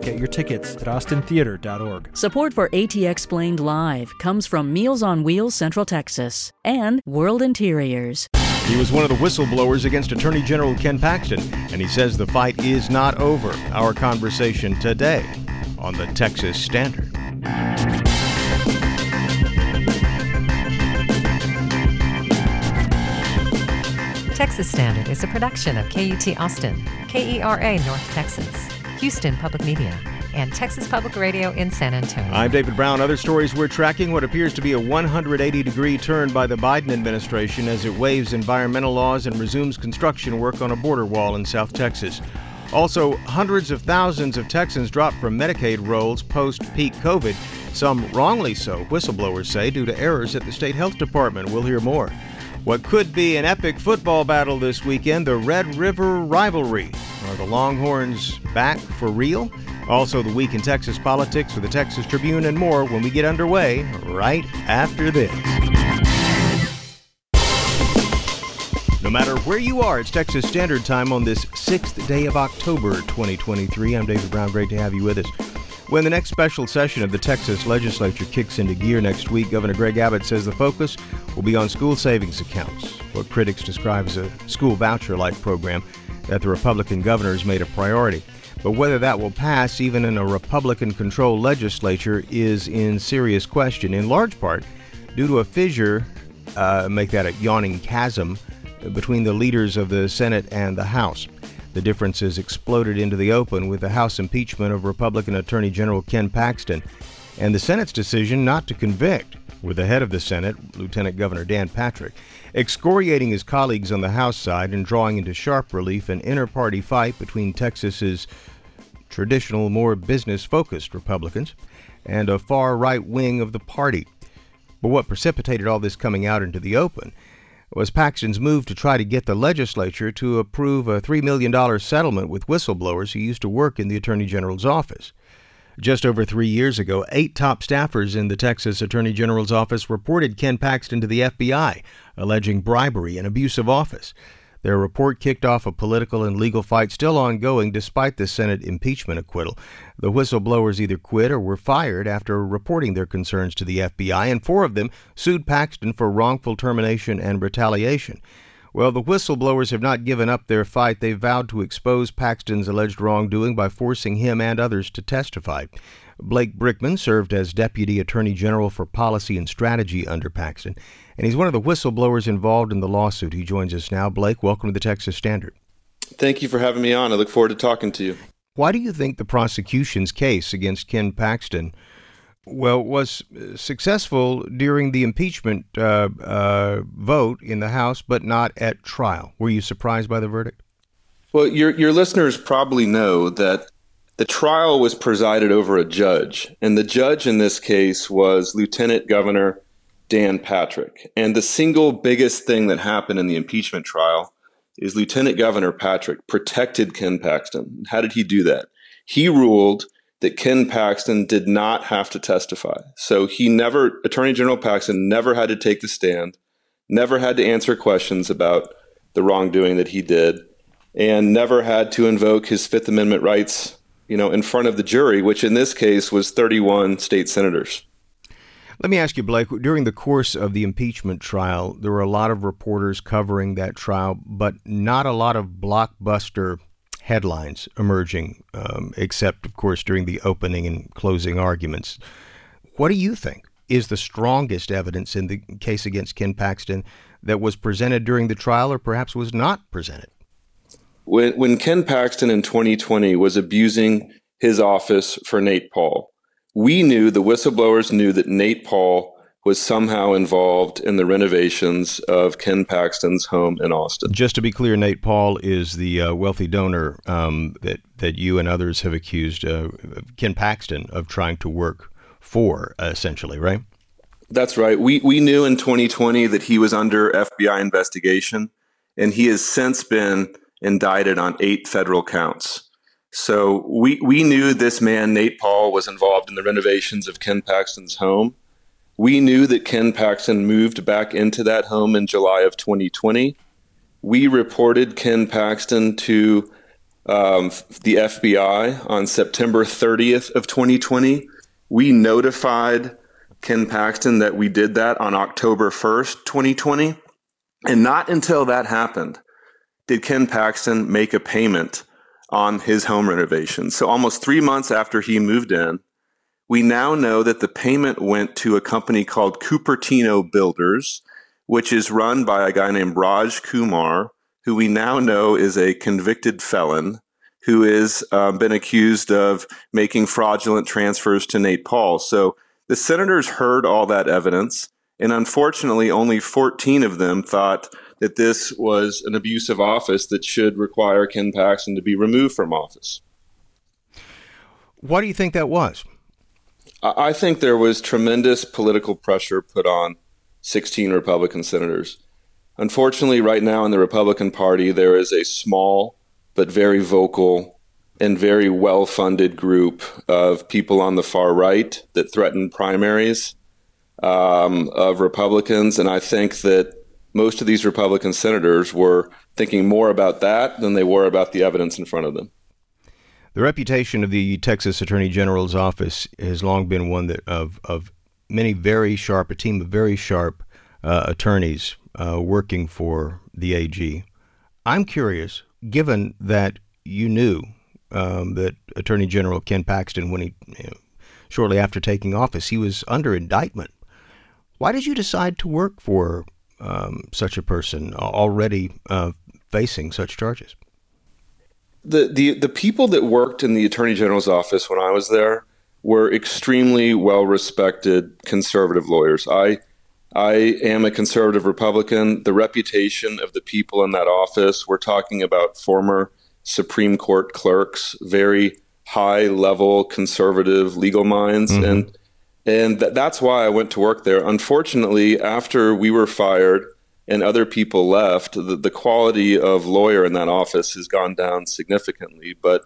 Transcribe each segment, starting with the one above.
Get your tickets at austintheater.org. Support for ATXplained Live comes from Meals on Wheels Central Texas and World Interiors. He was one of the whistleblowers against Attorney General Ken Paxton, and he says the fight is not over. Our conversation today on the Texas Standard. Texas Standard is a production of KUT Austin, KERA North Texas, Houston Public Media, and Texas Public Radio in San Antonio. I'm David Brown. Other stories we're tracking what appears to be a 180 degree turn by the Biden administration as it waives environmental laws and resumes construction work on a border wall in South Texas. Also, hundreds of thousands of Texans dropped from Medicaid rolls post peak COVID, some wrongly so, whistleblowers say, due to errors at the state health department. We'll hear more. What could be an epic football battle this weekend, the Red River rivalry. Are the Longhorns back for real? Also, the week in Texas politics with the Texas Tribune and more when we get underway right after this. No matter where you are, it's Texas Standard Time on this sixth day of October 2023. I'm David Brown. Great to have you with us. When the next special session of the Texas legislature kicks into gear next week, Governor Greg Abbott says the focus will be on school savings accounts, what critics describe as a school voucher like program that the Republican governor has made a priority. But whether that will pass, even in a Republican controlled legislature, is in serious question, in large part due to a fissure, uh, make that a yawning chasm, between the leaders of the Senate and the House. The differences exploded into the open with the House impeachment of Republican Attorney General Ken Paxton and the Senate's decision not to convict, with the head of the Senate, Lieutenant Governor Dan Patrick, excoriating his colleagues on the House side and drawing into sharp relief an inter party fight between Texas's traditional, more business focused Republicans and a far right wing of the party. But what precipitated all this coming out into the open was Paxton's move to try to get the legislature to approve a $3 million settlement with whistleblowers who used to work in the Attorney General's office. Just over three years ago, eight top staffers in the Texas Attorney General's office reported Ken Paxton to the FBI, alleging bribery and abuse of office. Their report kicked off a political and legal fight still ongoing despite the Senate impeachment acquittal. The whistleblowers either quit or were fired after reporting their concerns to the FBI, and four of them sued Paxton for wrongful termination and retaliation. Well, the whistleblowers have not given up their fight. They've vowed to expose Paxton's alleged wrongdoing by forcing him and others to testify. Blake Brickman served as Deputy Attorney General for Policy and Strategy under Paxton, and he's one of the whistleblowers involved in the lawsuit. He joins us now. Blake, welcome to the Texas Standard. Thank you for having me on. I look forward to talking to you. Why do you think the prosecution's case against Ken Paxton well, was successful during the impeachment uh, uh, vote in the House, but not at trial. Were you surprised by the verdict? Well, your your listeners probably know that the trial was presided over a judge, and the judge in this case was Lieutenant Governor Dan Patrick. And the single biggest thing that happened in the impeachment trial is Lieutenant Governor Patrick protected Ken Paxton. How did he do that? He ruled that Ken Paxton did not have to testify. So he never, Attorney General Paxton never had to take the stand, never had to answer questions about the wrongdoing that he did, and never had to invoke his Fifth Amendment rights, you know, in front of the jury, which in this case was 31 state senators. Let me ask you, Blake, during the course of the impeachment trial, there were a lot of reporters covering that trial, but not a lot of blockbuster headlines emerging, um, except, of course, during the opening and closing arguments. What do you think is the strongest evidence in the case against Ken Paxton that was presented during the trial or perhaps was not presented? When, when Ken Paxton in 2020 was abusing his office for Nate Paul, we knew, the whistleblowers knew that Nate Paul was somehow involved in the renovations of Ken Paxton's home in Austin. Just to be clear, Nate Paul is the uh, wealthy donor um, that that you and others have accused uh, Ken Paxton of trying to work for, uh, essentially, right? That's right. We we knew in 2020 that he was under FBI investigation, and he has since been indicted on eight federal counts. So we we knew this man Nate Paul was involved in the renovations of Ken Paxton's home. We knew that Ken Paxton moved back into that home in July of 2020. We reported Ken Paxton to um, the FBI on September 30th of 2020. We notified Ken Paxton that we did that on October 1st, 2020. And not until that happened did Ken Paxton make a payment on his home renovation. So almost three months after he moved in, we now know that the payment went to a company called Cupertino Builders, which is run by a guy named Raj Kumar, who we now know is a convicted felon who has um, been accused of making fraudulent transfers to Nate Paul. So the senators heard all that evidence, and unfortunately, only 14 of them thought that this was an abuse of office that should require Ken Paxton to be removed from office. Why do you think that was? I think there was tremendous political pressure put on 16 Republican senators. Unfortunately, right now in the Republican Party, there is a small but very vocal and very well funded group of people on the far right that threaten primaries um, of Republicans. And I think that most of these Republican senators were thinking more about that than they were about the evidence in front of them. The reputation of the Texas Attorney General's office has long been one that of, of many very sharp, a team of very sharp uh, attorneys uh, working for the AG. I'm curious, given that you knew um, that Attorney General Ken Paxton, when he you know, shortly after taking office, he was under indictment. Why did you decide to work for um, such a person already uh, facing such charges? The, the the people that worked in the Attorney General's office when I was there were extremely well respected conservative lawyers. I I am a conservative Republican. The reputation of the people in that office, we're talking about former Supreme Court clerks, very high level conservative legal minds. Mm-hmm. And and th- that's why I went to work there. Unfortunately, after we were fired and other people left, the, the quality of lawyer in that office has gone down significantly. But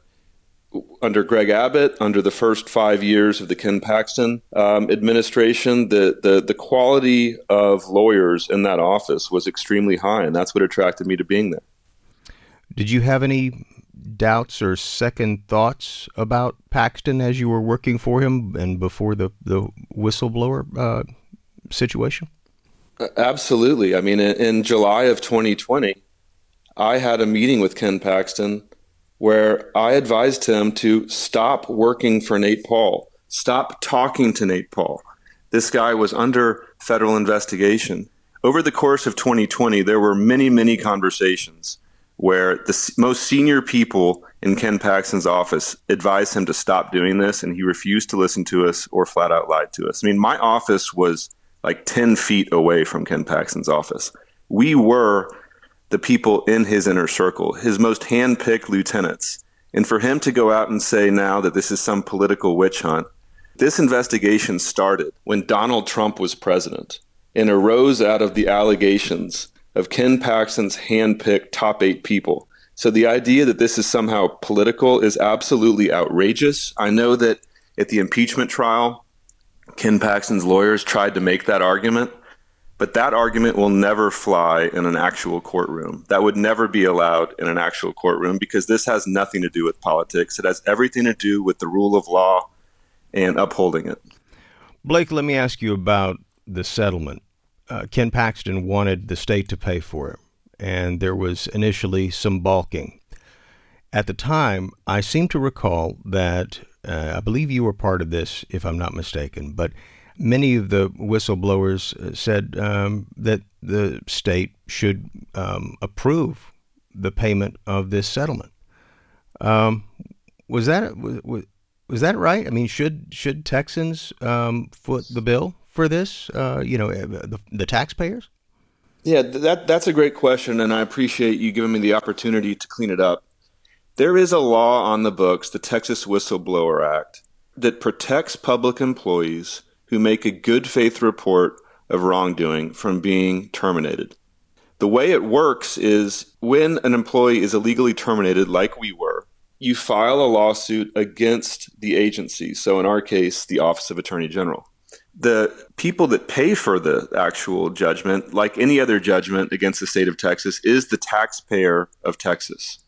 under Greg Abbott, under the first five years of the Ken Paxton um, administration, the, the, the quality of lawyers in that office was extremely high, and that's what attracted me to being there. Did you have any doubts or second thoughts about Paxton as you were working for him and before the, the whistleblower uh, situation? Absolutely. I mean, in, in July of 2020, I had a meeting with Ken Paxton where I advised him to stop working for Nate Paul, stop talking to Nate Paul. This guy was under federal investigation. Over the course of 2020, there were many, many conversations where the most senior people in Ken Paxton's office advised him to stop doing this, and he refused to listen to us or flat out lied to us. I mean, my office was like 10 feet away from Ken Paxton's office. We were the people in his inner circle, his most handpicked lieutenants. And for him to go out and say now that this is some political witch hunt, this investigation started when Donald Trump was president and arose out of the allegations of Ken Paxton's handpicked top eight people. So the idea that this is somehow political is absolutely outrageous. I know that at the impeachment trial, Ken Paxton's lawyers tried to make that argument. But that argument will never fly in an actual courtroom. That would never be allowed in an actual courtroom because this has nothing to do with politics. It has everything to do with the rule of law and upholding it. Blake, let me ask you about the settlement. Uh, Ken Paxton wanted the state to pay for it, and there was initially some balking. At the time, I seem to recall that uh, I believe you were part of this, if I'm not mistaken, but many of the whistleblowers uh, said um, that the state should um, approve the payment of this settlement. Um, was that was, was that right? I mean, should should Texans um, foot the bill for this? Uh, you know, uh, the, the taxpayers. Yeah, that that's a great question, and I appreciate you giving me the opportunity to clean it up. There is a law on the books, the Texas Whistleblower Act, that protects public employees who make a good faith report of wrongdoing from being terminated. The way it works is when an employee is illegally terminated, like we were, you file a lawsuit against the agency. So, in our case, the Office of Attorney General. The people that pay for the actual judgment, like any other judgment against the state of Texas, is the taxpayer of Texas.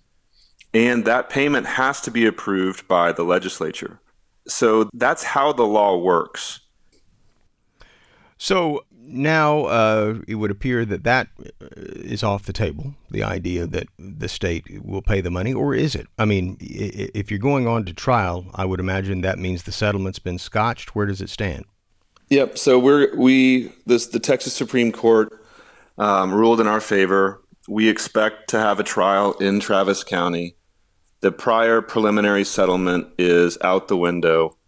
And that payment has to be approved by the legislature. So that's how the law works. So now uh, it would appear that that uh, off the table. The idea that the state will pay the money, or is it? I mean, if you're going on to trial, I would imagine that means the settlement's been scotched. Where does it stand? Yep. So we're we this the Texas Supreme Court um, ruled in our favor. We expect to have a trial in Travis County. The prior preliminary settlement is out the window.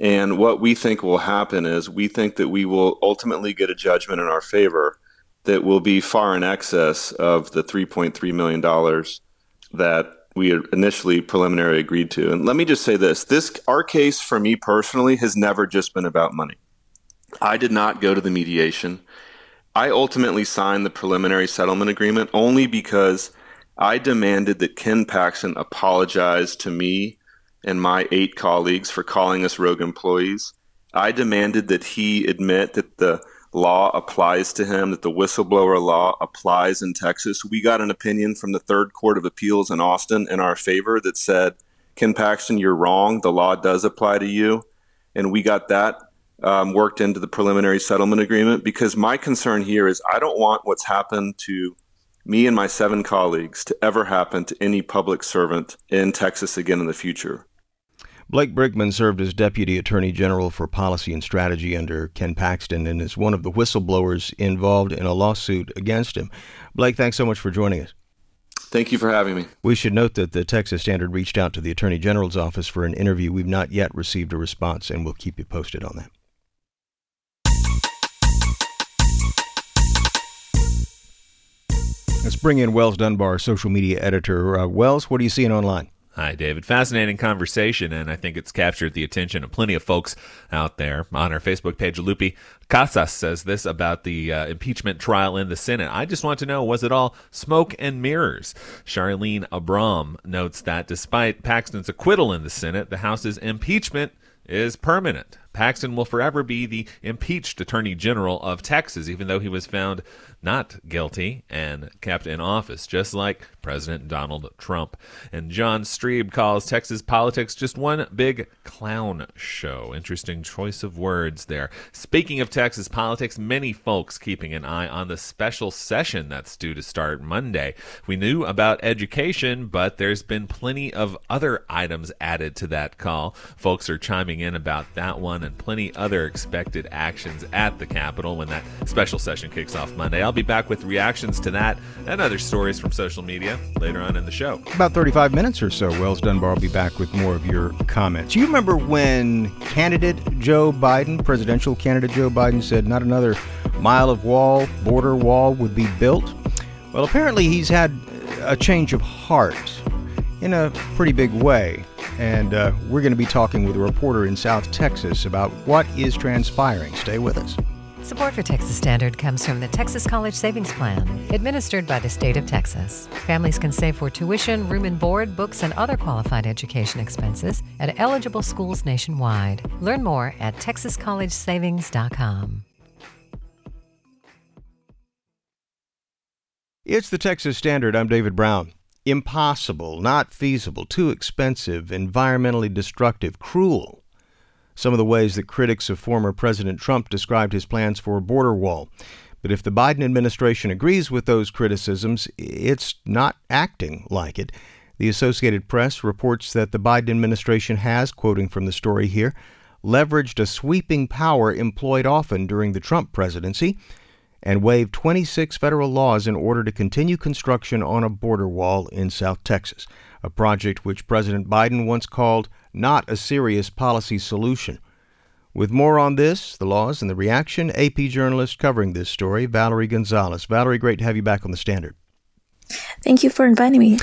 And what we think will happen is we think that we will ultimately get a judgment in our favor that will be far in excess of the $3.3 million that we initially preliminary agreed to. And let me just say this this our case for me personally has never just been about money. I did not go to the mediation. I ultimately signed the preliminary settlement agreement only because I demanded that Ken Paxton apologize to me and my eight colleagues for calling us rogue employees. I demanded that he admit that the law applies to him, that the whistleblower law applies in Texas. We got an opinion from the Third Court of Appeals in Austin in our favor that said, Ken Paxton, you're wrong. The law does apply to you. And we got that um, worked into the preliminary settlement agreement because my concern here is I don't want what's happened to me and my seven colleagues to ever happen to any public servant in Texas again in the future. Blake Brickman served as Deputy Attorney General for Policy and Strategy under Ken Paxton and is one of the whistleblowers involved in a lawsuit against him. Blake, thanks so much for joining us. Thank you for having me. We should note that the Texas Standard reached out to the Attorney General's office for an interview. We've not yet received a response, and we'll keep you posted on that. Let's bring in Wells Dunbar, social media editor. Uh, Wells, what are you seeing online? Hi, David. Fascinating conversation, and I think it's captured the attention of plenty of folks out there. On our Facebook page, Lupe Casas says this about the uh, impeachment trial in the Senate. I just want to know was it all smoke and mirrors? Charlene Abram notes that despite Paxton's acquittal in the Senate, the House's impeachment is permanent. Paxton will forever be the impeached Attorney General of Texas, even though he was found not guilty and kept in office, just like President Donald Trump. And John Strebe calls Texas politics just one big clown show. Interesting choice of words there. Speaking of Texas politics, many folks keeping an eye on the special session that's due to start Monday. We knew about education, but there's been plenty of other items added to that call. Folks are chiming in about that one and plenty other expected actions at the Capitol when that special session kicks off Monday. I'll be back with reactions to that and other stories from social media later on in the show. About 35 minutes or so, Wells Dunbar will be back with more of your comments. Do you remember when candidate Joe Biden, presidential candidate Joe Biden, said not another mile of wall, border wall would be built? Well, apparently he's had a change of heart in a pretty big way. And uh, we're going to be talking with a reporter in South Texas about what is transpiring. Stay with us. Support for Texas Standard comes from the Texas College Savings Plan, administered by the state of Texas. Families can save for tuition, room and board, books, and other qualified education expenses at eligible schools nationwide. Learn more at texascollegesavings.com. It's the Texas Standard. I'm David Brown. Impossible, not feasible, too expensive, environmentally destructive, cruel some of the ways that critics of former President Trump described his plans for a border wall. But if the Biden administration agrees with those criticisms, it's not acting like it. The Associated Press reports that the Biden administration has, quoting from the story here, leveraged a sweeping power employed often during the Trump presidency and waived 26 federal laws in order to continue construction on a border wall in South Texas, a project which President Biden once called not a serious policy solution. With more on this, the laws, and the reaction, AP journalist covering this story, Valerie Gonzalez. Valerie, great to have you back on the Standard. Thank you for inviting me.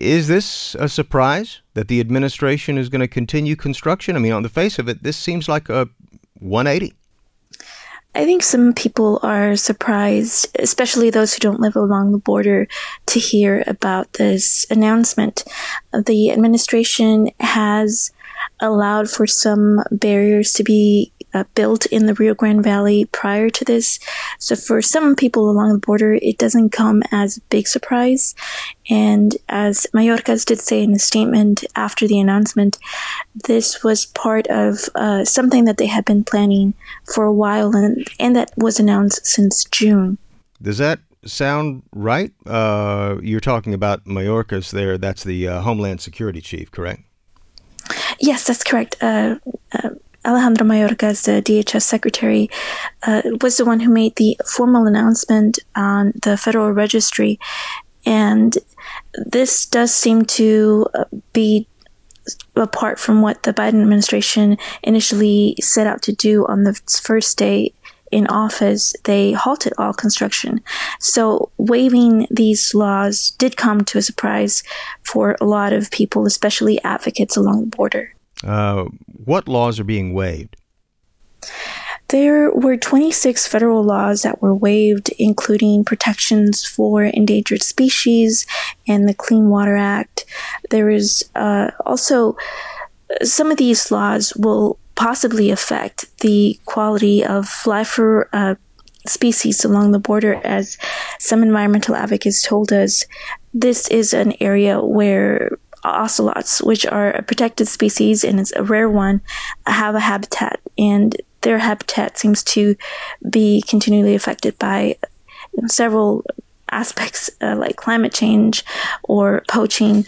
Is this a surprise that the administration is going to continue construction? I mean, on the face of it, this seems like a 180. I think some people are surprised, especially those who don't live along the border, to hear about this announcement. The administration has allowed for some barriers to be uh, built in the Rio Grande Valley prior to this. So for some people along the border, it doesn't come as a big surprise. And as Mayorkas did say in a statement after the announcement, this was part of uh, something that they had been planning for a while and, and that was announced since June. Does that sound right? Uh, you're talking about Mayorkas there. That's the uh, Homeland Security Chief, correct? Yes, that's correct. Uh, uh Alejandro Mayorkas, the DHS secretary, uh, was the one who made the formal announcement on the Federal Registry. And this does seem to uh, be apart from what the Biden administration initially set out to do on the first day in office, they halted all construction. So waiving these laws did come to a surprise for a lot of people, especially advocates along the border. Uh, what laws are being waived? There were 26 federal laws that were waived, including protections for endangered species and the Clean Water Act. There is uh, also some of these laws will possibly affect the quality of life for uh, species along the border, as some environmental advocates told us. This is an area where ocelots, which are a protected species and it's a rare one, have a habitat, and their habitat seems to be continually affected by several aspects uh, like climate change or poaching,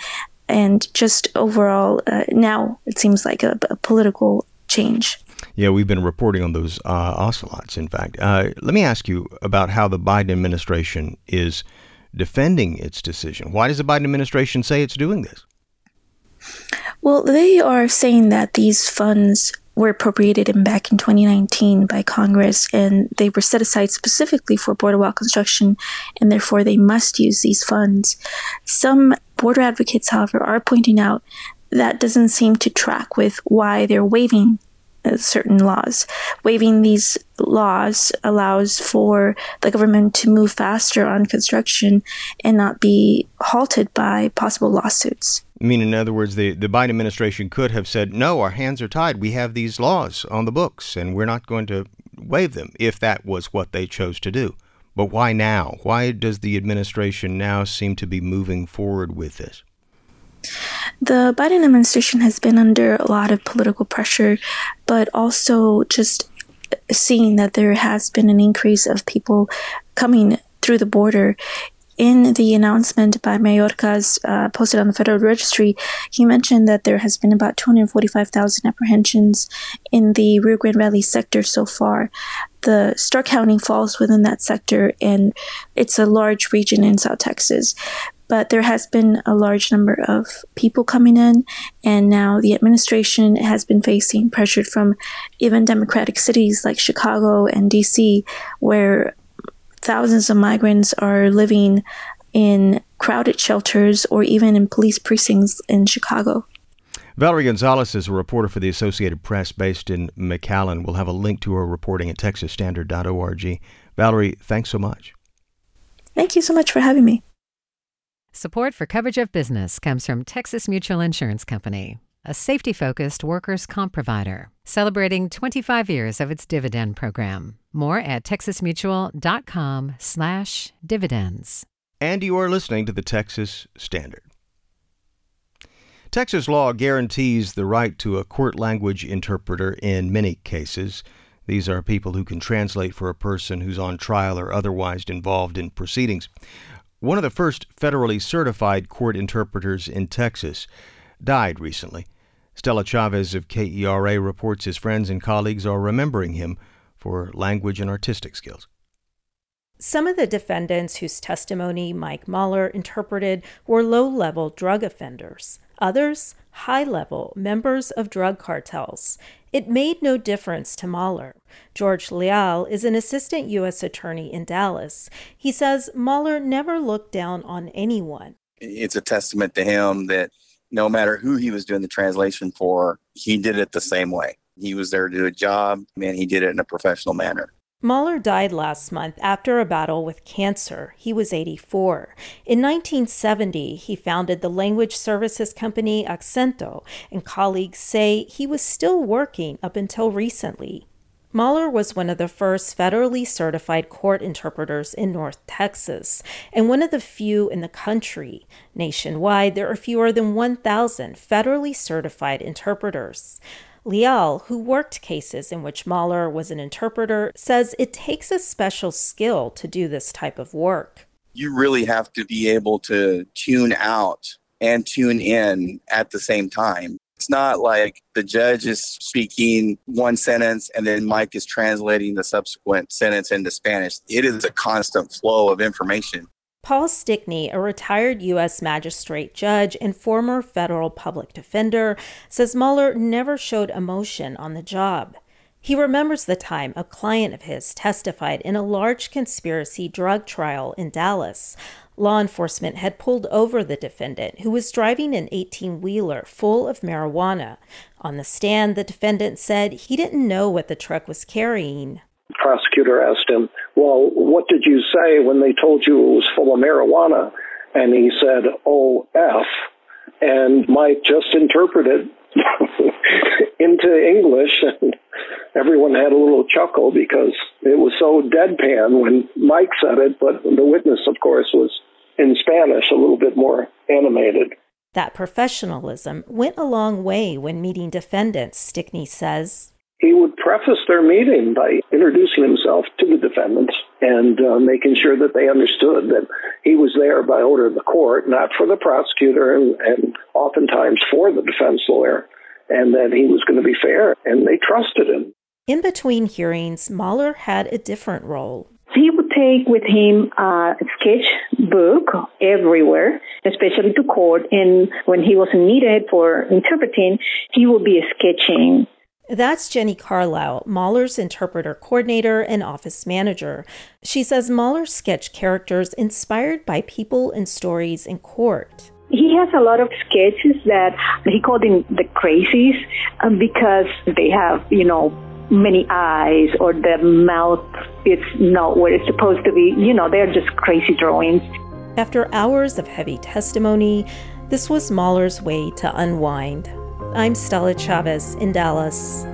and just overall, uh, now it seems like a, a, political change. Yeah, we've been reporting on those uh, ocelots, in fact. Uh, let me ask you about how the Biden administration is defending its decision. Why does the Biden administration say it's doing this? Well, they are saying that these funds were appropriated in back in 2019 by Congress and they were set aside specifically for border wall construction and therefore they must use these funds. Some border advocates, however, are pointing out that doesn't seem to track with why they're waiving uh, certain laws. Waiving these laws allows for the government to move faster on construction and not be halted by possible lawsuits. I mean, in other words, the, the Biden administration could have said, no, our hands are tied. We have these laws on the books, and we're not going to waive them if that was what they chose to do. But why now? Why does the administration now seem to be moving forward with this? The Biden administration has been under a lot of political pressure, but also just seeing that there has been an increase of people coming through the border in the announcement by Mayorkas uh, posted on the Federal Registry, he mentioned that there has been about 245,000 apprehensions in the Rio Grande Valley sector so far. The Starr County falls within that sector, and it's a large region in South Texas. But there has been a large number of people coming in, and now the administration has been facing pressure from even Democratic cities like Chicago and DC, where thousands of migrants are living in crowded shelters or even in police precincts in Chicago. Valerie Gonzalez is a reporter for the Associated Press based in McAllen. We'll have a link to her reporting at texasstandard.org. Valerie, thanks so much. Thank you so much for having me. Support for coverage of business comes from Texas Mutual Insurance Company, a safety focused workers' comp provider, celebrating 25 years of its dividend program. More at texasmutual.com slash dividends. And you are listening to the Texas Standard. Texas law guarantees the right to a court language interpreter in many cases. These are people who can translate for a person who's on trial or otherwise involved in proceedings. One of the first federally certified court interpreters in Texas died recently. Stella Chavez of KERA reports his friends and colleagues are remembering him for language and artistic skills. Some of the defendants whose testimony Mike Mahler interpreted were low level drug offenders, others, high level members of drug cartels. It made no difference to Mahler. George Leal is an assistant U.S. attorney in Dallas. He says Mahler never looked down on anyone. It's a testament to him that no matter who he was doing the translation for, he did it the same way. He was there to do a job, and he did it in a professional manner. Mahler died last month after a battle with cancer. He was 84. In 1970, he founded the language services company Accento, and colleagues say he was still working up until recently. Mahler was one of the first federally certified court interpreters in North Texas, and one of the few in the country. Nationwide, there are fewer than 1,000 federally certified interpreters. Leal, who worked cases in which Mahler was an interpreter, says it takes a special skill to do this type of work. You really have to be able to tune out and tune in at the same time. It's not like the judge is speaking one sentence and then Mike is translating the subsequent sentence into Spanish. It is a constant flow of information. Paul Stickney, a retired U.S. magistrate judge and former federal public defender, says Mahler never showed emotion on the job. He remembers the time a client of his testified in a large conspiracy drug trial in Dallas. Law enforcement had pulled over the defendant, who was driving an 18 wheeler full of marijuana. On the stand, the defendant said he didn't know what the truck was carrying prosecutor asked him, Well, what did you say when they told you it was full of marijuana? And he said, Oh, F. And Mike just interpreted into English, and everyone had a little chuckle because it was so deadpan when Mike said it, but the witness, of course, was in Spanish, a little bit more animated. That professionalism went a long way when meeting defendants, Stickney says he would preface their meeting by introducing himself to the defendants and uh, making sure that they understood that he was there by order of the court, not for the prosecutor and, and oftentimes for the defense lawyer, and that he was going to be fair, and they trusted him. In between hearings, Mahler had a different role. He would take with him a sketch book everywhere, especially to court. And when he wasn't needed for interpreting, he would be sketching that's Jenny Carlisle, Mahler's interpreter coordinator and office manager. She says Mahler sketched characters inspired by people and stories in court. He has a lot of sketches that he called them the crazies um, because they have, you know, many eyes or the mouth is not where it's supposed to be. You know, they're just crazy drawings. After hours of heavy testimony, this was Mahler's way to unwind. I'm Stella Chavez in Dallas.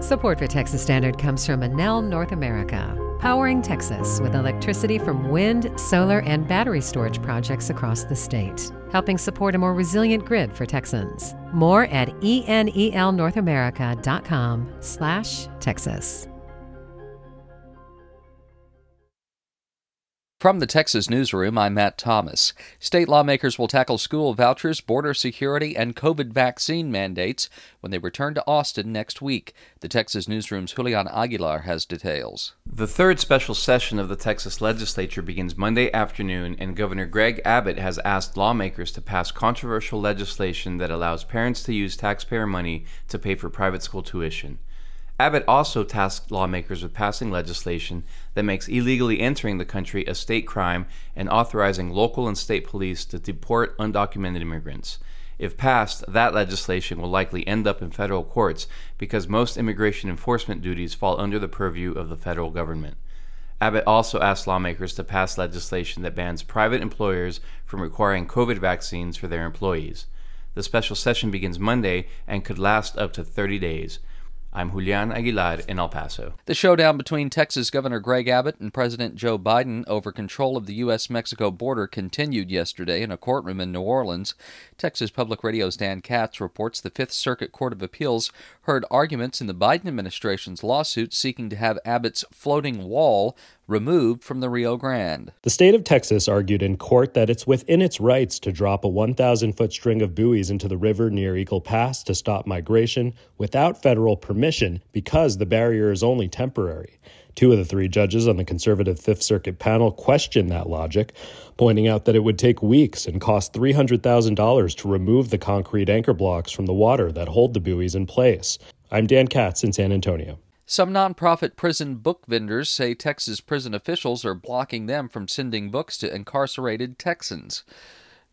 Support for Texas Standard comes from Enel North America, powering Texas with electricity from wind, solar, and battery storage projects across the state, helping support a more resilient grid for Texans. More at enelnorthamerica.com slash Texas. From the Texas Newsroom, I'm Matt Thomas. State lawmakers will tackle school vouchers, border security, and COVID vaccine mandates when they return to Austin next week. The Texas Newsroom's Julian Aguilar has details. The third special session of the Texas legislature begins Monday afternoon, and Governor Greg Abbott has asked lawmakers to pass controversial legislation that allows parents to use taxpayer money to pay for private school tuition. Abbott also tasked lawmakers with passing legislation that makes illegally entering the country a state crime and authorizing local and state police to deport undocumented immigrants. If passed, that legislation will likely end up in federal courts because most immigration enforcement duties fall under the purview of the federal government. Abbott also asked lawmakers to pass legislation that bans private employers from requiring COVID vaccines for their employees. The special session begins Monday and could last up to 30 days. I'm Julian Aguilar in El Paso. The showdown between Texas Governor Greg Abbott and President Joe Biden over control of the U.S. Mexico border continued yesterday in a courtroom in New Orleans. Texas Public Radio's Dan Katz reports the Fifth Circuit Court of Appeals heard arguments in the Biden administration's lawsuit seeking to have Abbott's floating wall removed from the Rio Grande. The state of Texas argued in court that it's within its rights to drop a 1,000 foot string of buoys into the river near Eagle Pass to stop migration without federal permission because the barrier is only temporary. Two of the three judges on the conservative Fifth Circuit panel questioned that logic, pointing out that it would take weeks and cost $300,000 to remove the concrete anchor blocks from the water that hold the buoys in place. I'm Dan Katz in San Antonio. Some nonprofit prison book vendors say Texas prison officials are blocking them from sending books to incarcerated Texans.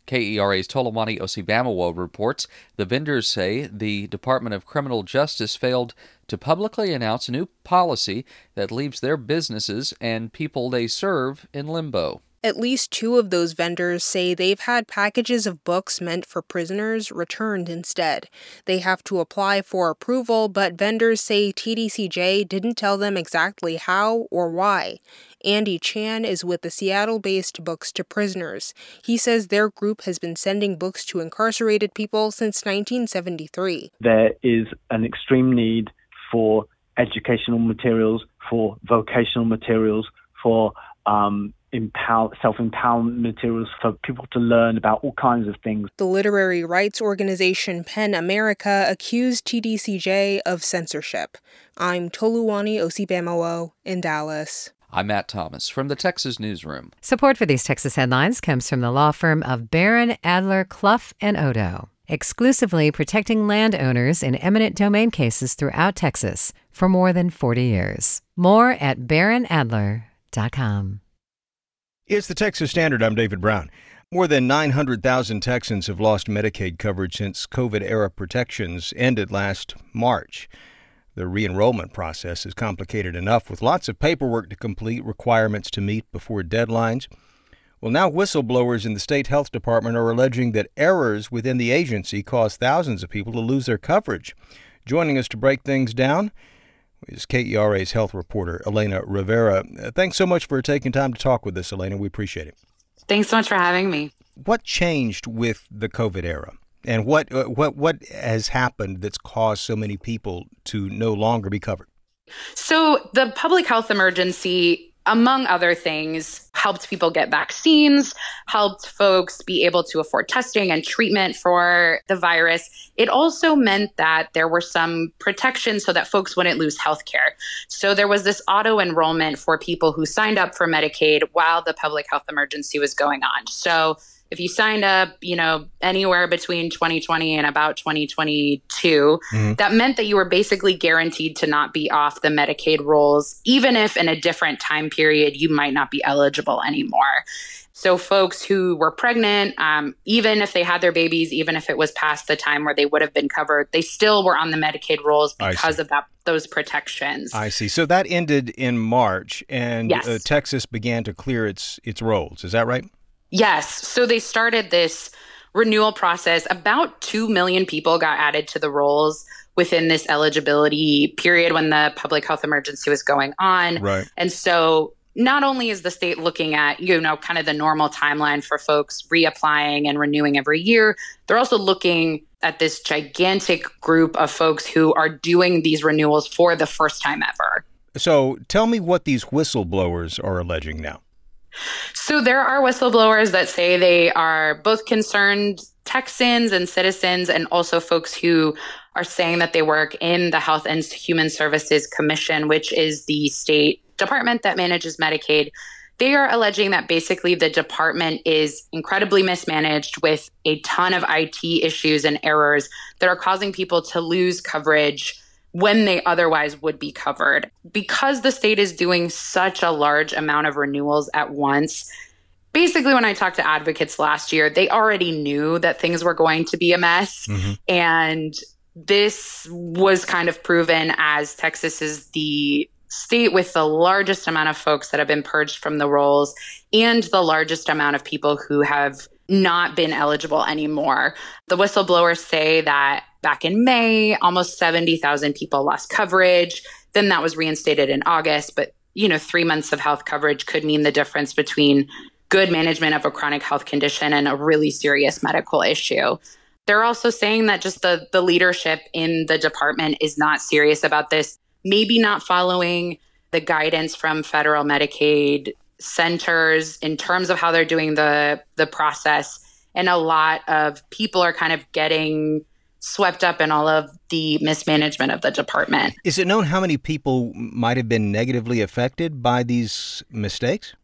KERA's Toluwani Osibamowo reports the vendors say the Department of Criminal Justice failed to publicly announce a new policy that leaves their businesses and people they serve in limbo. At least two of those vendors say they've had packages of books meant for prisoners returned instead. They have to apply for approval, but vendors say TDCJ didn't tell them exactly how or why. Andy Chan is with the Seattle based Books to Prisoners. He says their group has been sending books to incarcerated people since 1973. There is an extreme need for educational materials, for vocational materials, for um, empower, self-empowerment materials for people to learn about all kinds of things. The literary rights organization PEN America accused TDCJ of censorship. I'm Toluwani Osibamowo in Dallas. I'm Matt Thomas from the Texas Newsroom. Support for these Texas headlines comes from the law firm of Barron, Adler, Clough, and Oddo, exclusively protecting landowners in eminent domain cases throughout Texas for more than 40 years. More at barronadler.com. It's the Texas Standard. I'm David Brown. More than 900,000 Texans have lost Medicaid coverage since COVID era protections ended last March. The re enrollment process is complicated enough with lots of paperwork to complete, requirements to meet before deadlines. Well, now whistleblowers in the state health department are alleging that errors within the agency caused thousands of people to lose their coverage. Joining us to break things down is KERA's health reporter, Elena Rivera. Thanks so much for taking time to talk with us, Elena. We appreciate it. Thanks so much for having me. What changed with the COVID era? And what uh, what what has happened that's caused so many people to no longer be covered? So the public health emergency among other things, helped people get vaccines, helped folks be able to afford testing and treatment for the virus. It also meant that there were some protections so that folks wouldn't lose health care. So there was this auto enrollment for people who signed up for Medicaid while the public health emergency was going on. So if you signed up, you know, anywhere between 2020 and about 2022, mm-hmm. that meant that you were basically guaranteed to not be off the Medicaid rolls, even if in a different time period you might not be eligible anymore. So, folks who were pregnant, um, even if they had their babies, even if it was past the time where they would have been covered, they still were on the Medicaid rolls because of that those protections. I see. So that ended in March, and yes. uh, Texas began to clear its its rolls. Is that right? Yes. So they started this renewal process. About 2 million people got added to the rolls within this eligibility period when the public health emergency was going on. Right. And so not only is the state looking at, you know, kind of the normal timeline for folks reapplying and renewing every year, they're also looking at this gigantic group of folks who are doing these renewals for the first time ever. So tell me what these whistleblowers are alleging now. So there are whistleblowers that say they are both concerned Texans and citizens, and also folks who are saying that they work in the Health and Human Services Commission, which is the state department that manages Medicaid. They are alleging that basically the department is incredibly mismanaged with a ton of IT issues and errors that are causing people to lose coverage when they otherwise would be covered. Because the state is doing such a large amount of renewals at once, basically, when I talked to advocates last year, they already knew that things were going to be a mess. Mm-hmm. And this was kind of proven as Texas is the state with the largest amount of folks that have been purged from the rolls and the largest amount of people who have not been eligible anymore. The whistleblowers say that back in May, almost 70,000 people lost coverage. Then that was reinstated in August. But, you know, three months of health coverage could mean the difference between good management of a chronic health condition and a really serious medical issue. They're also saying that just the, the leadership in the department is not serious about this, maybe not following the guidance from federal Medicaid centers in terms of how they're doing the the process and a lot of people are kind of getting swept up in all of the mismanagement of the department. Is it known how many people might have been negatively affected by these mistakes?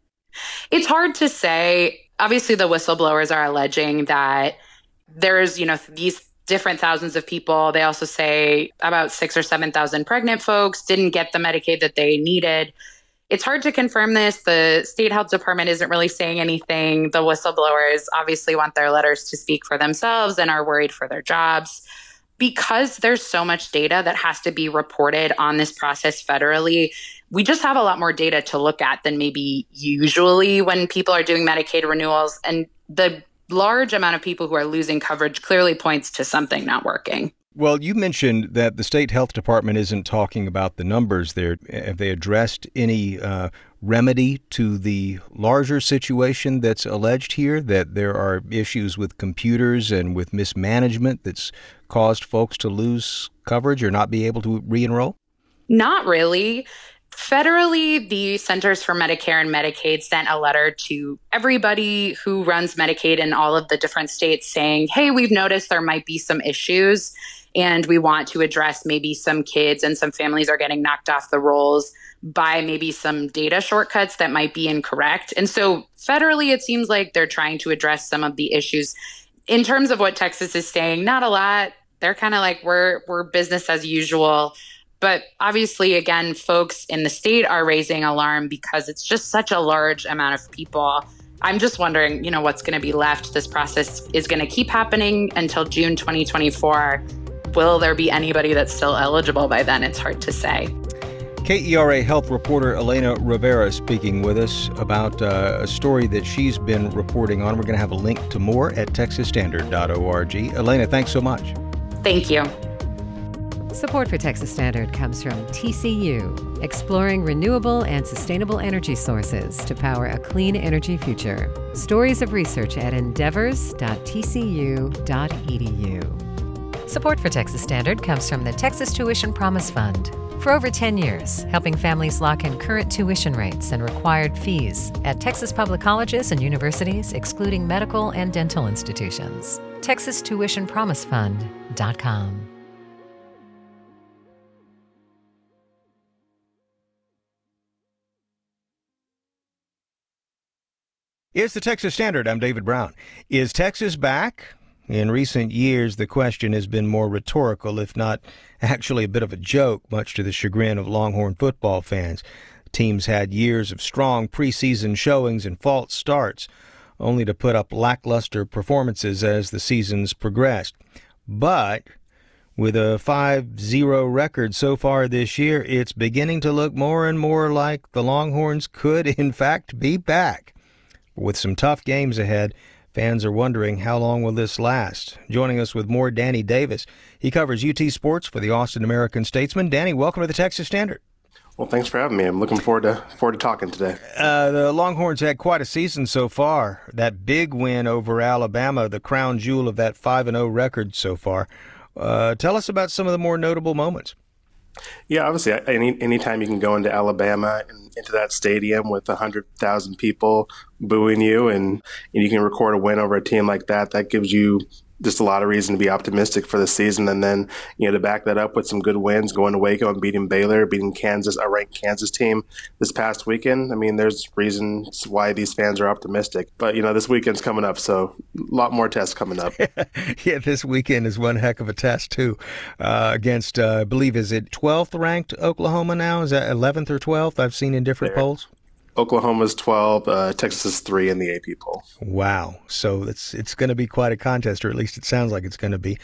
It's hard to say. Obviously, the whistleblowers are alleging that there's, you know, these different thousands of people. They also say about six or 7,000 pregnant folks didn't get the Medicaid that they needed. It's hard to confirm this. The state health department isn't really saying anything. The whistleblowers obviously want their letters to speak for themselves and are worried for their jobs. Because there's so much data that has to be reported on this process federally, we just have a lot more data to look at than maybe usually when people are doing Medicaid renewals. And the large amount of people who are losing coverage clearly points to something not working. Well, you mentioned that the state health department isn't talking about the numbers there. Have they addressed any uh, remedy to the larger situation that's alleged here? That there are issues with computers and with mismanagement that's caused folks to lose coverage or not be able to re enroll? Not really. Federally, the Centers for Medicare and Medicaid sent a letter to everybody who runs Medicaid in all of the different states saying, hey, we've noticed there might be some issues and we want to address maybe some kids and some families are getting knocked off the rolls by maybe some data shortcuts that might be incorrect. And so federally, it seems like they're trying to address some of the issues. In terms of what Texas is saying, not a lot. They're kind of like we're we're business as usual. But obviously, again, folks in the state are raising alarm because it's just such a large amount of people. I'm just wondering, you know, what's going to be left. This process is going to keep happening until June 2024. Will there be anybody that's still eligible by then? It's hard to say. KERA health reporter Elena Rivera speaking with us about uh, a story that she's been reporting on. We're going to have a link to more at texasstandard.org. Elena, thanks so much. Thank you. Support for Texas Standard comes from TCU, exploring renewable and sustainable energy sources to power a clean energy future. Stories of research at endeavors.tcu.edu. Support for Texas Standard comes from the Texas Tuition Promise Fund. For over 10 years, helping families lock in current tuition rates and required fees at Texas public colleges and universities, excluding medical and dental institutions. TexasTuitionPromiseFund.com. It's the Texas Standard. I'm David Brown. Is Texas back? In recent years, the question has been more rhetorical, if not actually a bit of a joke, much to the chagrin of Longhorn football fans. Teams had years of strong preseason showings and false starts, only to put up lackluster performances as the seasons progressed. But with a 5 0 record so far this year, it's beginning to look more and more like the Longhorns could, in fact, be back. With some tough games ahead, fans are wondering how long will this last. Joining us with more, Danny Davis. He covers UT sports for the Austin American Statesman. Danny, welcome to the Texas Standard. Well, thanks for having me. I'm looking forward to forward to talking today. Uh, the Longhorns had quite a season so far. That big win over Alabama, the crown jewel of that five and zero record so far. Uh, tell us about some of the more notable moments. Yeah, obviously, any anytime you can go into Alabama and into that stadium with hundred thousand people booing you, and, and you can record a win over a team like that, that gives you just a lot of reason to be optimistic for the season. And then, you know, to back that up with some good wins, going to Waco and beating Baylor, beating Kansas, a ranked Kansas team this past weekend. I mean, there's reasons why these fans are optimistic. But, you know, this weekend's coming up, so a lot more tests coming up. yeah, this weekend is one heck of a test, too, uh, against, uh, I believe, is it 12th ranked Oklahoma now? Is that 11th or 12th? I've seen in different polls. Oklahoma's 12, uh, Texas is 3 in the AP poll. Wow. So it's it's going to be quite a contest, or at least it sounds like it's going to be.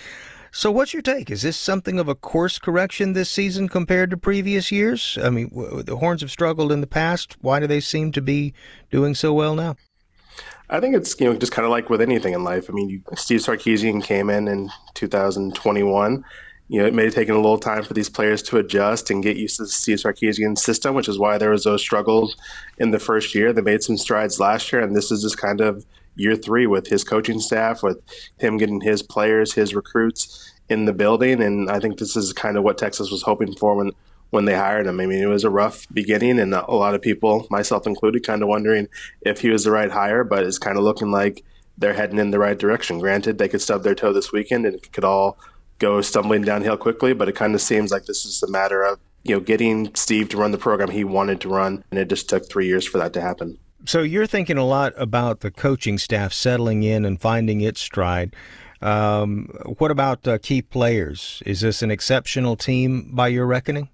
So what's your take? Is this something of a course correction this season compared to previous years? I mean, w- the Horns have struggled in the past. Why do they seem to be doing so well now? I think it's you know just kind of like with anything in life. I mean, you, Steve Sarkisian came in in 2021 you know, it may have taken a little time for these players to adjust and get used to the Steve Sarkisian system, which is why there was those struggles in the first year. They made some strides last year, and this is just kind of year three with his coaching staff, with him getting his players, his recruits in the building. And I think this is kind of what Texas was hoping for when when they hired him. I mean, it was a rough beginning, and a lot of people, myself included, kind of wondering if he was the right hire. But it's kind of looking like they're heading in the right direction. Granted, they could stub their toe this weekend, and it could all go stumbling downhill quickly, but it kind of seems like this is a matter of you know getting Steve to run the program he wanted to run, and it just took three years for that to happen. So you're thinking a lot about the coaching staff settling in and finding its stride. Um, what about uh, key players? Is this an exceptional team by your reckoning?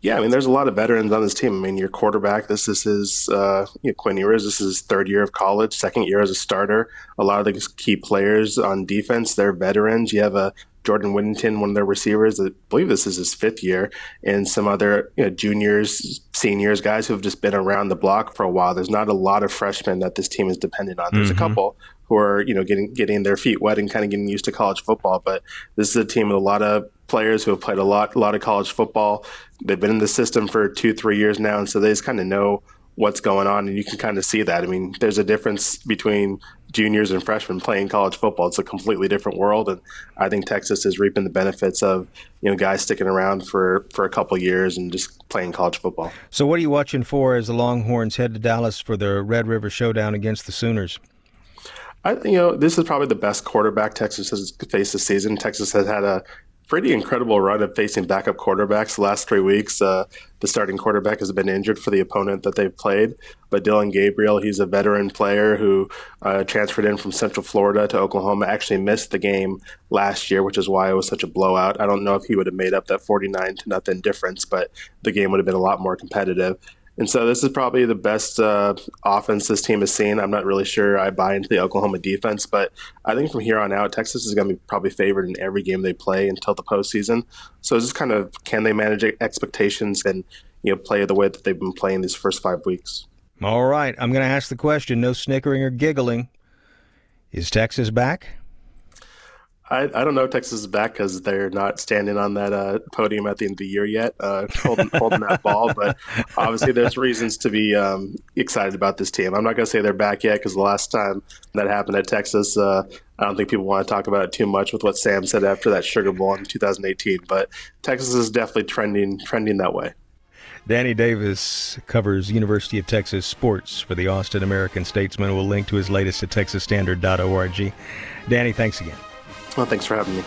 Yeah, I mean, there's a lot of veterans on this team. I mean, your quarterback, this this is uh, you know, Quinn Ewers, this is his third year of college, second year as a starter. A lot of the key players on defense, they're veterans. You have a Jordan Whittington, one of their receivers. I believe this is his fifth year, and some other you know, juniors, seniors, guys who have just been around the block for a while. There's not a lot of freshmen that this team is dependent on. There's Mhm. a couple who are you know getting getting their feet wet and kind of getting used to college football, but this is a team with a lot of players who have played a lot a lot of college football. They've been in the system for two three years now, and so they just kind of know what's going on, and you can kind of see that. I mean, there's a difference between juniors and freshmen playing college football. It's a completely different world, and I think Texas is reaping the benefits of you know guys sticking around for for a couple years and just playing college football. So, what are you watching for as the Longhorns head to Dallas for the Red River Showdown against the Sooners? I, you know, this is probably the best quarterback Texas has faced this season. Texas has had a pretty incredible run of facing backup quarterbacks the last three weeks. Uh, the starting quarterback has been injured for the opponent that they've played, but Dillon Gabriel, he's a veteran player who uh, transferred in from Central Florida to Oklahoma. Actually missed the game last year, which is why it was such a blowout. I don't know if he would have made up that forty-nine to nothing difference, but the game would have been a lot more competitive. And so this is probably the best uh, offense this team has seen. I'm not really sure I buy into the Oklahoma defense, but I think from here on out, Texas is going to be probably favored in every game they play until the postseason. So it's just kind of can they manage expectations and you know play the way that they've been playing these first five weeks. All right, I'm going to ask the question. No snickering or giggling. Is Texas back? I, I don't know if Texas is back because they're not standing on that uh, podium at the end of the year yet, uh, holding, holding that ball. But obviously, there's reasons to be um, excited about this team. I'm not going to say they're back yet because the last time that happened at Texas, uh, I don't think people want to talk about it too much with what Sam said after that Sugar Bowl in 2018. But Texas is definitely trending trending that way. Danny Davis covers University of Texas sports for the Austin American Statesman. We'll link to his latest at texasstandard.org. Danny, thanks again. Well, thanks for having me.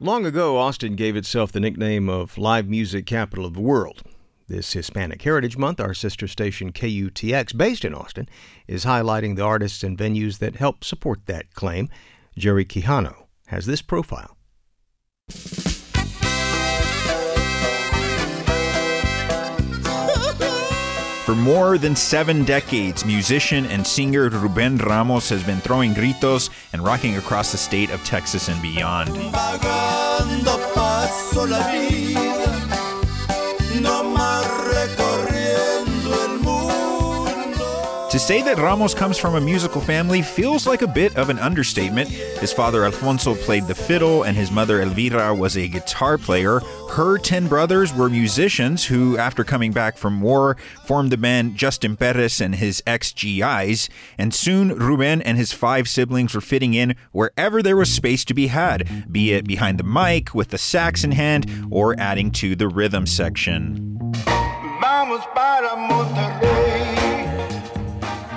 Long ago, Austin gave itself the nickname of live music capital of the world. This Hispanic Heritage Month, our sister station KUTX, based in Austin, is highlighting the artists and venues that help support that claim. Jerry Quijano has this profile. For more than seven decades, musician and singer Ruben Ramos has been throwing gritos and rocking across the state of Texas and beyond. To say that Ramos comes from a musical family feels like a bit of an understatement. His father Alfonso played the fiddle, and his mother Elvira was a guitar player. Her 10 brothers were musicians who, after coming back from war, formed the band Justin Perez and his ex GIs. And soon, Ruben and his five siblings were fitting in wherever there was space to be had, be it behind the mic, with the sax in hand, or adding to the rhythm section.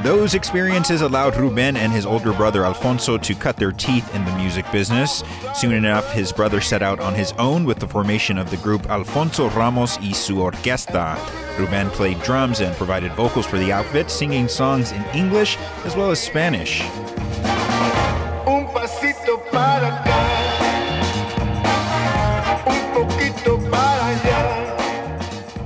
Those experiences allowed Ruben and his older brother Alfonso to cut their teeth in the music business. Soon enough, his brother set out on his own with the formation of the group Alfonso Ramos y su Orquesta. Ruben played drums and provided vocals for the outfit, singing songs in English as well as Spanish.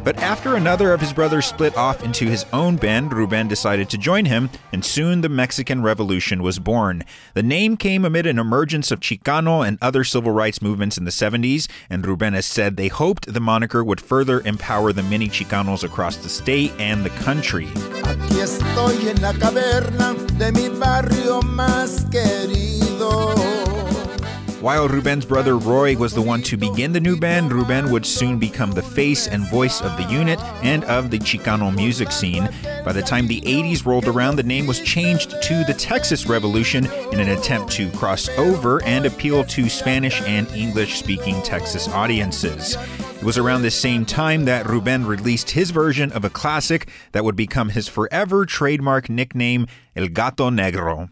But after another of his brothers split off into his own band, Ruben decided to join him, and soon the Mexican Revolution was born. The name came amid an emergence of Chicano and other civil rights movements in the 70s, and Ruben has said they hoped the moniker would further empower the many Chicanos across the state and the country. While Ruben's brother Roy was the one to begin the new band, Ruben would soon become the face and voice of the unit and of the Chicano music scene. By the time the 80s rolled around, the name was changed to the Texas Revolution in an attempt to cross over and appeal to Spanish and English speaking Texas audiences. It was around this same time that Ruben released his version of a classic that would become his forever trademark nickname, El Gato Negro.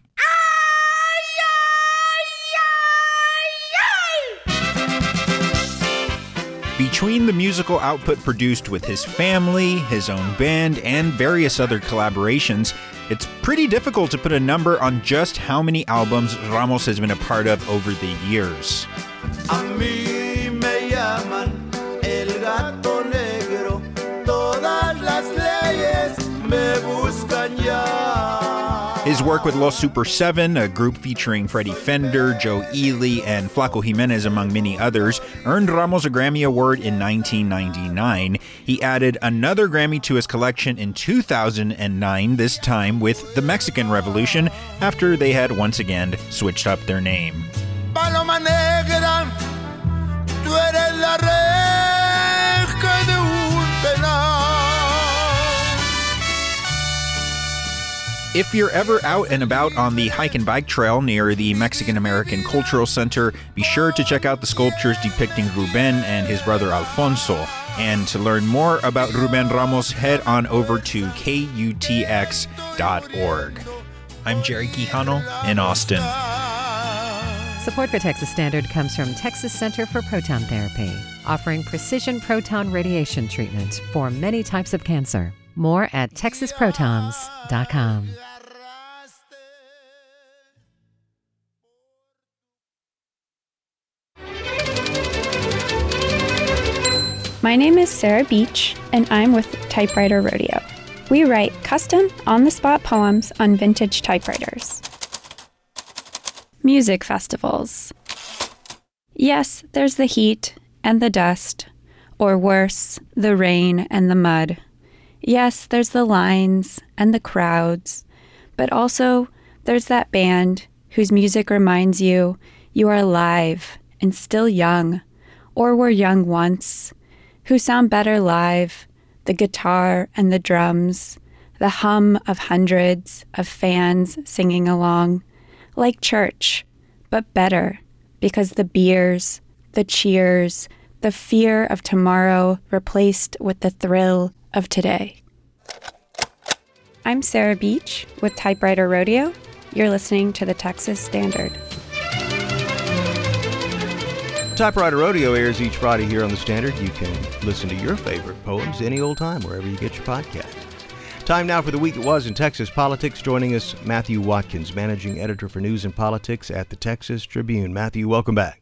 Between the musical output produced with his family, his own band, and various other collaborations, it's pretty difficult to put a number on just how many albums Ramos has been a part of over the years. A mí work with Los Super 7, a group featuring Freddy Fender, Joe Ely, and Flaco Jimenez, among many others, earned Ramos a Grammy Award in 1999. He added another Grammy to his collection in 2009, this time with The Mexican Revolution, after they had once again switched up their name. If you're ever out and about on the hike and bike trail near the Mexican American Cultural Center, be sure to check out the sculptures depicting Ruben and his brother Alfonso. And to learn more about Ruben Ramos, head on over to kutx.org. I'm Jerry Quijano in Austin. Support for Texas Standard comes from Texas Center for Proton Therapy, offering precision proton radiation treatment for many types of cancer. More at texasprotons.com. My name is Sarah Beach, and I'm with Typewriter Rodeo. We write custom, on the spot poems on vintage typewriters. Music festivals. Yes, there's the heat and the dust, or worse, the rain and the mud. Yes, there's the lines and the crowds, but also there's that band whose music reminds you you are alive and still young, or were young once, who sound better live the guitar and the drums, the hum of hundreds of fans singing along, like church, but better because the beers, the cheers, the fear of tomorrow replaced with the thrill of today. I'm Sarah Beach with Typewriter Rodeo. You're listening to the Texas Standard. Typewriter Rodeo airs each Friday here on the Standard. You can listen to your favorite poems any old time wherever you get your podcast. Time now for the week it was in Texas politics. Joining us, Matthew Watkins, managing editor for news and politics at the Texas Tribune. Matthew, welcome back.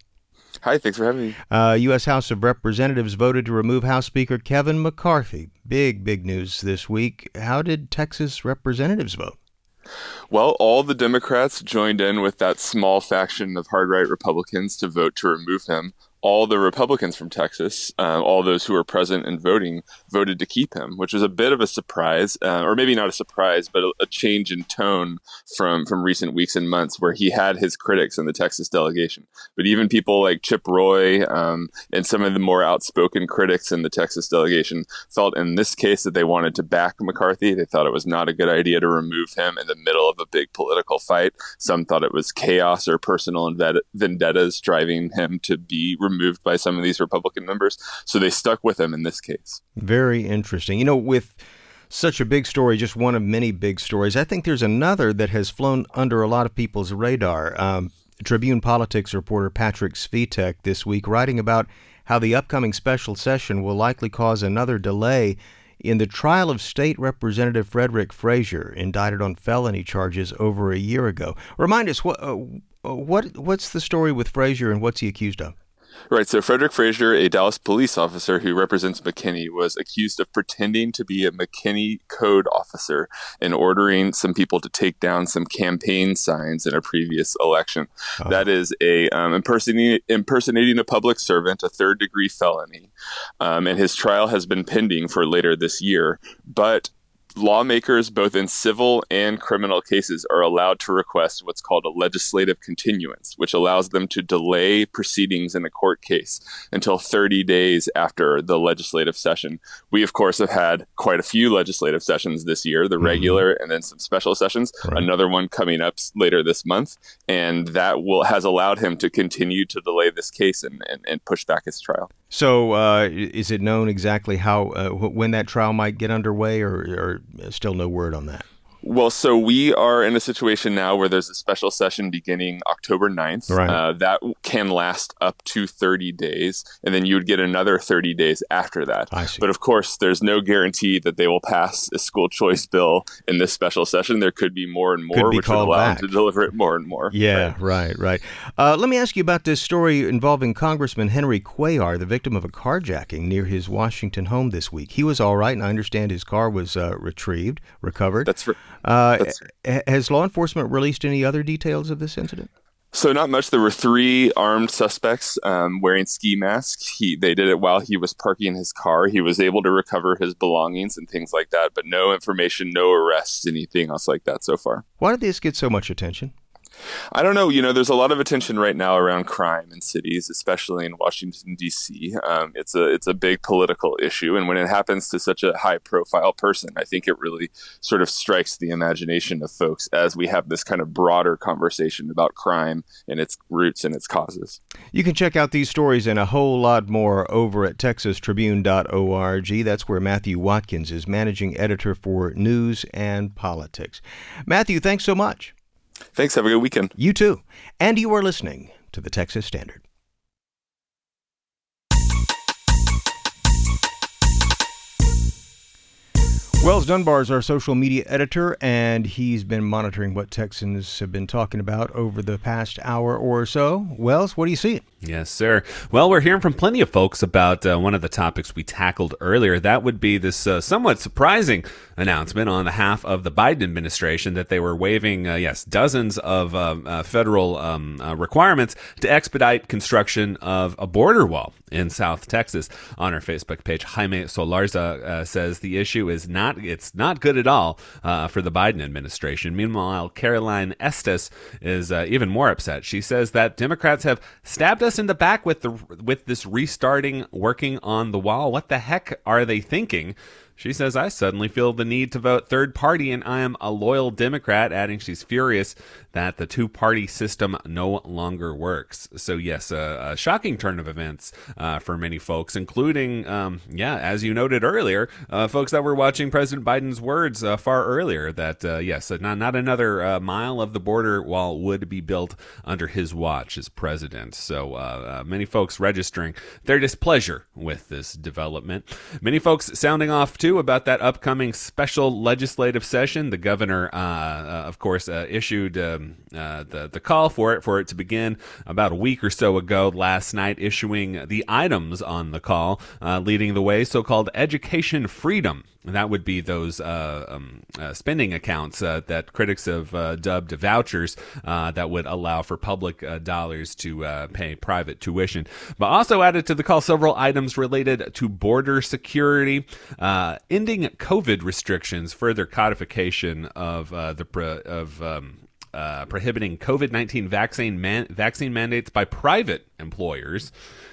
Hi, thanks for having me. Uh, U.S. House of Representatives voted to remove House Speaker Kevin McCarthy. Big, big news this week. How did Texas representatives vote? Well, all the Democrats joined in with that small faction of hard right Republicans to vote to remove him. All the Republicans from Texas, uh, all those who were present and voting, voted to keep him, which was a bit of a surprise, uh, or maybe not a surprise, but a, a, change in tone from from recent weeks and months, where he had his critics in the Texas delegation. But even people like Chip Roy um, and some of the more outspoken critics in the Texas delegation felt in this case that they wanted to back McCarthy. They thought it was not a good idea to remove him in the middle of a big political fight. Some thought it was chaos or personal vendettas driving him to be removed by some of these Republican members. So they stuck with him in this case. Very interesting. You know, with such a big story, just one of many big stories, I think there's another that has flown under a lot of people's radar. Um, Tribune Politics reporter Patrick Svitek this week writing about how the upcoming special session will likely cause another delay in the trial of State Representative Frederick Frazier, indicted on felony charges over a year ago. Remind us what uh, what what's the story with Frazier and what's he accused of? Right. So Frederick Frazier, a Dallas police officer who represents McKinney, was accused of pretending to be a McKinney code officer and ordering some people to take down some campaign signs in a previous election. That is a um, impersonating, impersonating a public servant, a third degree felony, um, and his trial has been pending for later this year. But lawmakers, both in civil and criminal cases, are allowed to request what's called a legislative continuance, which allows them to delay proceedings in a court case until 30 days after the legislative session. We, of course, have had quite a few legislative sessions this year the mm-hmm. regular and then some special sessions, right. another one coming up later this month. And that will has allowed him to continue to delay this case and, and, and push back his trial. So, uh, is it known exactly how uh, when that trial might get underway, or, or still no word on that? Well, so we are in a situation now where there's a special session beginning October 9th. Right. Uh, that can last up to 30 days, and then you would get another 30 days after that. I see. But of course, there's no guarantee that they will pass a school choice bill in this special session. There could be more and more, which would allow back. them to deliver it more and more. Yeah, right, right. right. Uh, let me ask you about this story involving Congressman Henry Cuellar, the victim of a carjacking near his Washington home this week. He was all right, and I understand his car was uh, retrieved, recovered. That's right. Uh, has law enforcement released any other details of this incident? So not much. There were three armed suspects um, wearing ski masks. He they did it while he was parking his car. He was able to recover his belongings and things like that, but no information, no arrests, anything else like that so far. Why did this get so much attention? I don't know. You know, there's a lot of attention right now around crime in cities, especially in Washington D.C. Um, it's a it's a big political issue, and when it happens to such a high profile person, I think it really sort of strikes the imagination of folks as we have this kind of broader conversation about crime and its roots and its causes. You can check out these stories and a whole lot more over at texastribune.org. That's where Matthew Watkins is managing editor for news and politics. Matthew, thanks so much. Thanks. Have a good weekend. You too. And you are listening to the Texas Standard. Wells Dunbar is our social media editor, and he's been monitoring what Texans have been talking about over the past hour or so. Wells, what do you see? Yes, sir. Well, we're hearing from plenty of folks about uh, one of the topics we tackled earlier. That would be this uh, somewhat surprising announcement on the behalf of the Biden administration that they were waiving, uh, yes, dozens of um, uh, federal um, uh, requirements to expedite construction of a border wall in South Texas. On our Facebook page, Jaime Solarza uh, says the issue is not it's not good at all for the Biden administration. Meanwhile, Caroline Estes is even more upset. She says that Democrats have stabbed us us in the back with the with this restarting working on the wall. What the heck are they thinking? She says, I suddenly feel the need to vote third party, and I am a loyal Democrat, adding she's furious that the two party system no longer works. So, yes, a, a shocking turn of events uh, for many folks, including, um, yeah, as you noted earlier, uh, folks that were watching President Biden's words uh, far earlier that, uh, yes, not, not another uh, mile of the border wall would be built under his watch as president. So, uh, many folks registering their displeasure with this development. Many folks sounding off, too about that upcoming special legislative session. The governor, uh, uh, of course, uh, issued um, uh, the the call for it for it to begin about a week or so ago. Last night, issuing the items on the call, uh, leading the way, so-called education freedom that would be those uh, um, uh, spending accounts uh, that critics have uh, dubbed vouchers uh, that would allow for public uh, dollars to pay private tuition. But also added to the call several items related to border security, ending COVID restrictions, further codification of the of um, uh, prohibiting COVID 19 vaccine, man- vaccine mandates by private employers,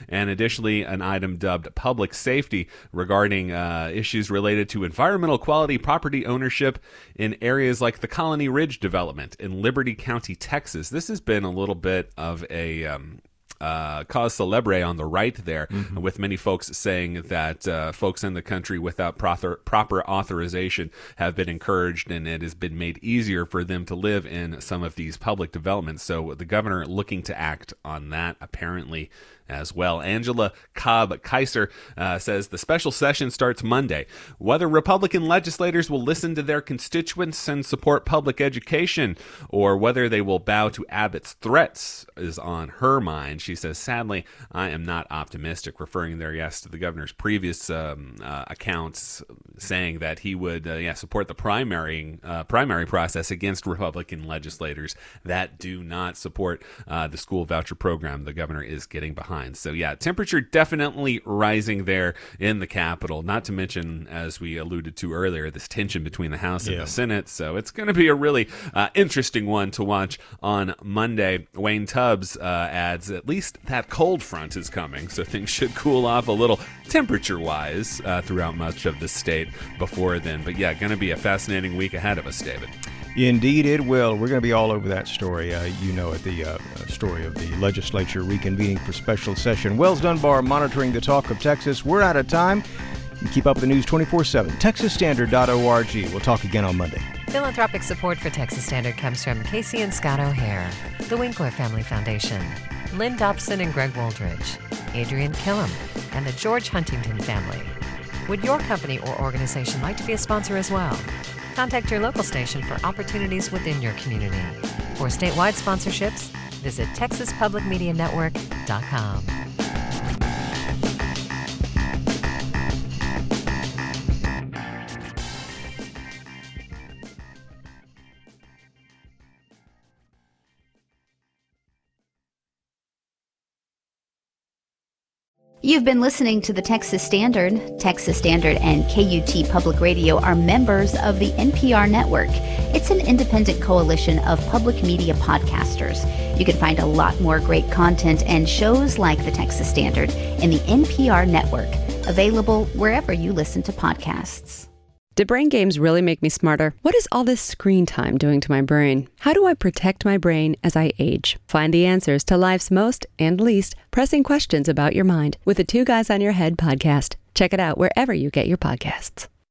and additionally, an item dubbed public safety regarding uh, issues related to environmental quality property ownership in areas like the Colony Ridge development in Liberty County, Texas. This has been a little bit of a um, uh, cause celebre on the right there, mm-hmm. with many folks saying that uh, folks in the country without proper, proper authorization have been encouraged and it has been made easier for them to live in some of these public developments. So the governor looking to act on that apparently as well. Angela Cobb Kaiser uh, says the special session starts Monday. Whether Republican legislators will listen to their constituents and support public education, or whether they will bow to Abbott's threats, is on her mind. She says, sadly, I am not optimistic, referring there, yes, to the governor's previous um, uh, accounts saying that he would uh, yeah, support the primary, uh, primary process against Republican legislators that do not support uh, the school voucher program the governor is getting behind. So yeah, temperature definitely rising there in the Capitol. Not to mention, as we alluded to earlier, this tension between the House and the Senate. So it's going to be a really uh, interesting one to watch on Monday. Wayne Tubbs uh, adds at least that cold front is coming, so things should cool off a little temperature wise uh, throughout much of the state before then. But yeah, going to be a fascinating week ahead of us, David. Indeed, it will. We're going to be all over that story. Uh, you know it, the uh, story of the legislature reconvening for special session. Wells Dunbar monitoring the talk of Texas. We're out of time. Keep up with the news 24 7. TexasStandard.org. We'll talk again on Monday. Philanthropic support for Texas Standard comes from Casey and Scott O'Hare, the Winkler Family Foundation, Lynn Dobson and Greg Woldridge, Adrian Killam, and the George Huntington family. Would your company or organization like to be a sponsor as well? Contact your local station for opportunities within your community. For statewide sponsorships, visit TexasPublicMediaNetwork.com. You've been listening to the Texas Standard. Texas Standard and KUT Public Radio are members of the NPR network. It's an independent coalition of public media podcasters. You can find a lot more great content and shows like the Texas Standard in the NPR network, available wherever you listen to podcasts. Do brain games really make me smarter? What is all this screen time doing to my brain? How do I protect my brain as I age? Find the answers to life's most and least pressing questions about your mind with the Two Guys on Your Head podcast. Check it out wherever you get your podcasts.